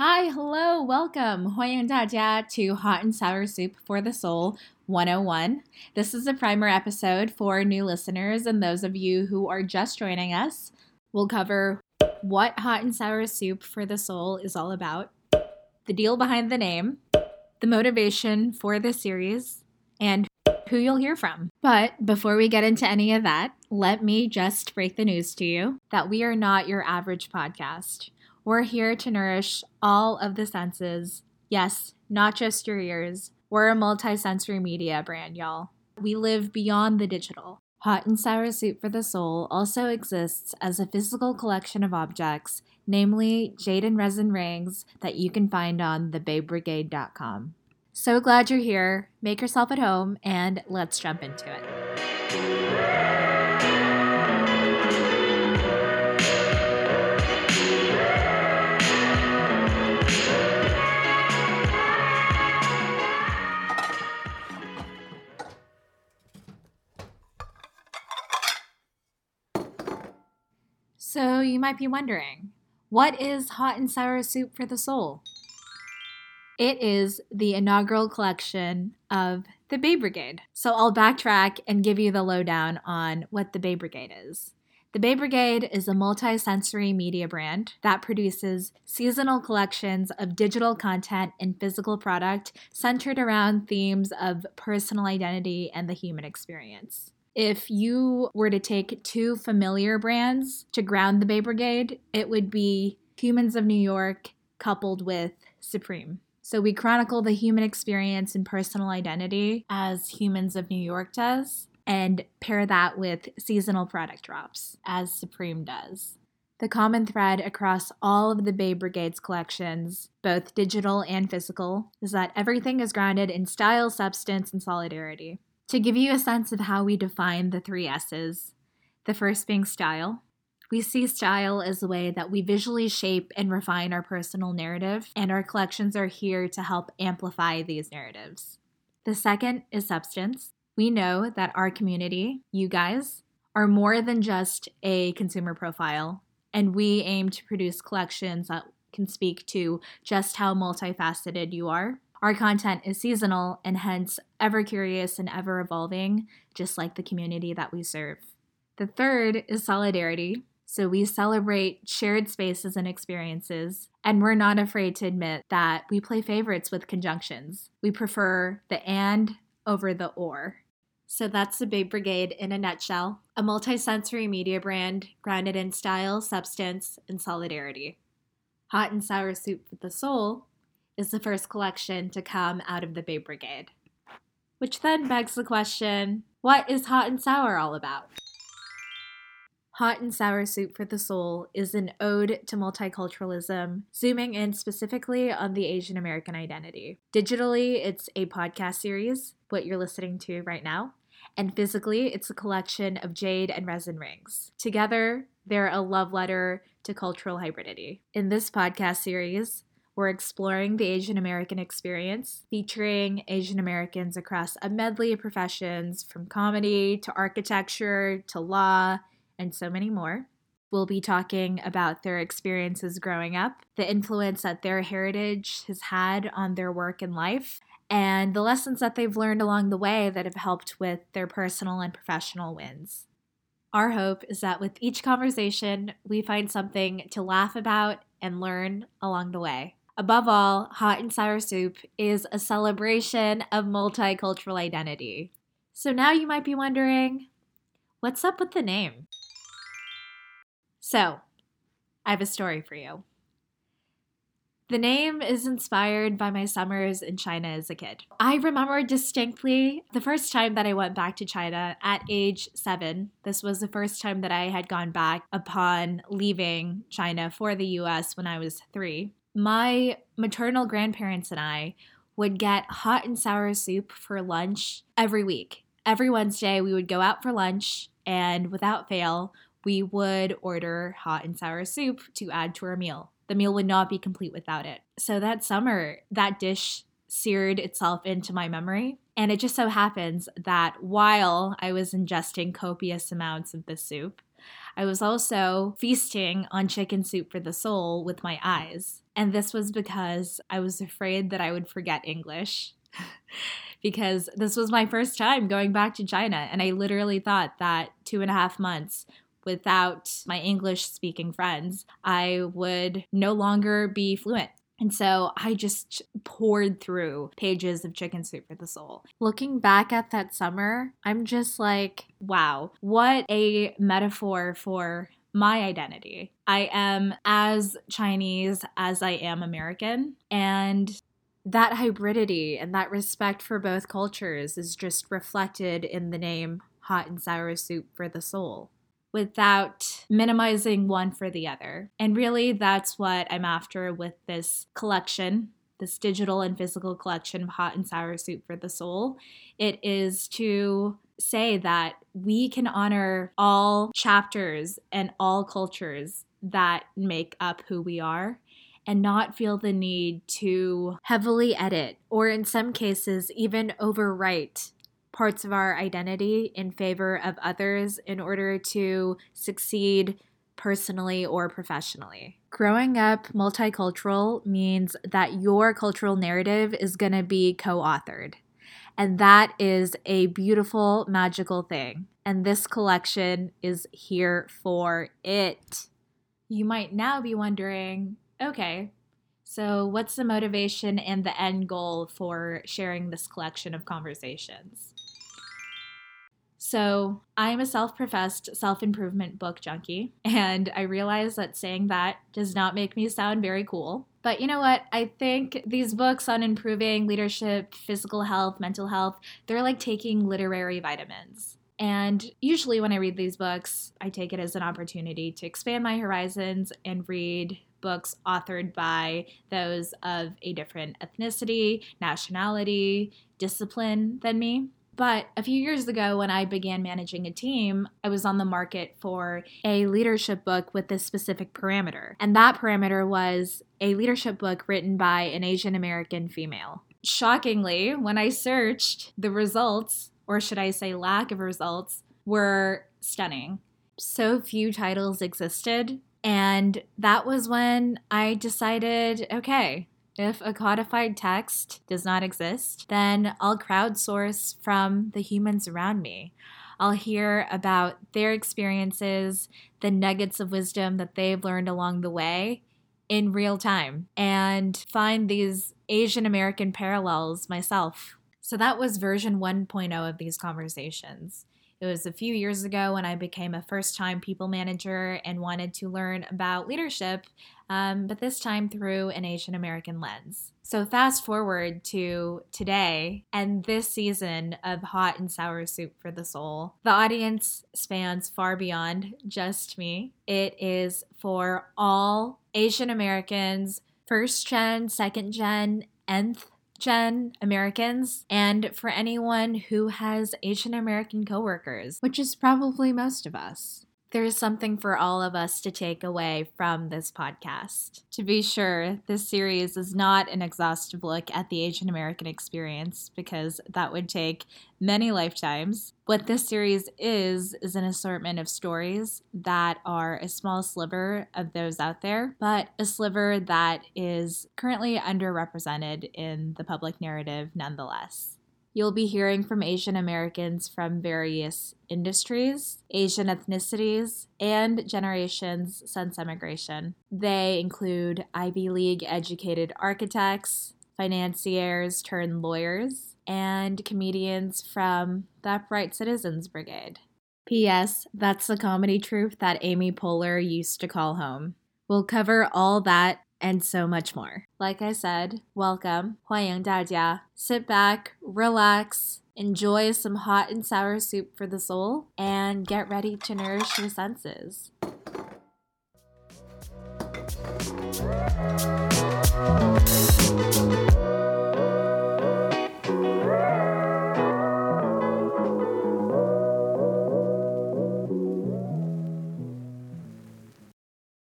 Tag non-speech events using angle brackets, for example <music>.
Hi, hello, welcome. 欢迎大家 to Hot and Sour Soup for the Soul 101. This is a primer episode for new listeners and those of you who are just joining us. We'll cover what Hot and Sour Soup for the Soul is all about, the deal behind the name, the motivation for the series, and who you'll hear from. But before we get into any of that, let me just break the news to you that we are not your average podcast. We're here to nourish all of the senses. Yes, not just your ears. We're a multi-sensory media brand, y'all. We live beyond the digital. Hot and Sour Soup for the Soul also exists as a physical collection of objects, namely jade and resin rings that you can find on thebabebrigade.com. So glad you're here. Make yourself at home and let's jump into it. Might be wondering, what is Hot and Sour Soup for the Soul? It is the inaugural collection of the Bay Brigade. So, I'll backtrack and give you the lowdown on what the Bay Brigade is. The Bay Brigade is a multi-sensory media brand that produces seasonal collections of digital content and physical product centered around themes of personal identity and the human experience. If you were to take two familiar brands to ground the Bay Brigade, it would be Humans of New York coupled with Supreme. So we chronicle the human experience and personal identity as Humans of New York does, and pair that with seasonal product drops as Supreme does. The common thread across all of the Bay Brigade's collections, both digital and physical, is that everything is grounded in style, substance, and solidarity. To give you a sense of how we define the three S's, the first being style. We see style as a way that we visually shape and refine our personal narrative, and our collections are here to help amplify these narratives. The second is substance. We know that our community, you guys, are more than just a consumer profile, and we aim to produce collections that can speak to just how multifaceted you are. Our content is seasonal and hence ever curious and ever evolving, just like the community that we serve. The third is solidarity. So we celebrate shared spaces and experiences, and we're not afraid to admit that we play favorites with conjunctions. We prefer the and over the or. So that's the Bay Brigade in a nutshell a multi-sensory media brand grounded in style, substance, and solidarity. Hot and Sour Soup for the Soul is the first collection to come out of the Bay Brigade. Which then begs the question what is Hot and Sour all about? Hot and Sour Soup for the Soul is an ode to multiculturalism, zooming in specifically on the Asian American identity. Digitally, it's a podcast series, what you're listening to right now, and physically, it's a collection of jade and resin rings. Together, they're a love letter to cultural hybridity. In this podcast series, we're exploring the Asian American experience, featuring Asian Americans across a medley of professions from comedy to architecture to law and so many more. We'll be talking about their experiences growing up, the influence that their heritage has had on their work and life, and the lessons that they've learned along the way that have helped with their personal and professional wins. Our hope is that with each conversation, we find something to laugh about and learn along the way. Above all, Hot and Sour Soup is a celebration of multicultural identity. So now you might be wondering, what's up with the name? So, I have a story for you. The name is inspired by my summers in China as a kid. I remember distinctly the first time that I went back to China at age seven. This was the first time that I had gone back upon leaving China for the US when I was three. My maternal grandparents and I would get hot and sour soup for lunch every week. Every Wednesday, we would go out for lunch, and without fail, we would order hot and sour soup to add to our meal. The meal would not be complete without it. So that summer, that dish seared itself into my memory. And it just so happens that while I was ingesting copious amounts of this soup, I was also feasting on chicken soup for the soul with my eyes. And this was because I was afraid that I would forget English. <laughs> because this was my first time going back to China. And I literally thought that two and a half months without my English speaking friends, I would no longer be fluent. And so I just poured through pages of Chicken Soup for the Soul. Looking back at that summer, I'm just like, wow, what a metaphor for my identity. I am as Chinese as I am American. And that hybridity and that respect for both cultures is just reflected in the name Hot and Sour Soup for the Soul without minimizing one for the other. And really, that's what I'm after with this collection, this digital and physical collection of Hot and Sour Soup for the Soul. It is to say that we can honor all chapters and all cultures that make up who we are and not feel the need to heavily edit or, in some cases, even overwrite parts of our identity in favor of others in order to succeed personally or professionally. Growing up multicultural means that your cultural narrative is going to be co authored. And that is a beautiful, magical thing. And this collection is here for it. You might now be wondering okay, so what's the motivation and the end goal for sharing this collection of conversations? So, I'm a self professed self improvement book junkie, and I realize that saying that does not make me sound very cool. But you know what? I think these books on improving leadership, physical health, mental health, they're like taking literary vitamins. And usually, when I read these books, I take it as an opportunity to expand my horizons and read books authored by those of a different ethnicity, nationality, discipline than me. But a few years ago, when I began managing a team, I was on the market for a leadership book with this specific parameter. And that parameter was a leadership book written by an Asian American female. Shockingly, when I searched, the results, or should I say lack of results, were stunning. So few titles existed. And that was when I decided okay, if a codified text does not exist, then I'll crowdsource from the humans around me. I'll hear about their experiences, the nuggets of wisdom that they've learned along the way in real time, and find these Asian American parallels myself. So that was version 1.0 of these conversations. It was a few years ago when I became a first time people manager and wanted to learn about leadership, um, but this time through an Asian American lens. So, fast forward to today and this season of Hot and Sour Soup for the Soul. The audience spans far beyond just me, it is for all Asian Americans, first gen, second gen, nth gen Americans and for anyone who has Asian American coworkers, which is probably most of us there is something for all of us to take away from this podcast. To be sure, this series is not an exhaustive look at the Asian American experience because that would take many lifetimes. What this series is, is an assortment of stories that are a small sliver of those out there, but a sliver that is currently underrepresented in the public narrative nonetheless. You'll be hearing from Asian Americans from various industries, Asian ethnicities, and generations since emigration. They include Ivy League educated architects, financiers turned lawyers, and comedians from the Upright Citizens Brigade. P.S. That's the comedy troupe that Amy Poehler used to call home. We'll cover all that and so much more. Like I said, welcome, 欢迎大家. Sit back, relax, enjoy some hot and sour soup for the soul, and get ready to nourish your senses.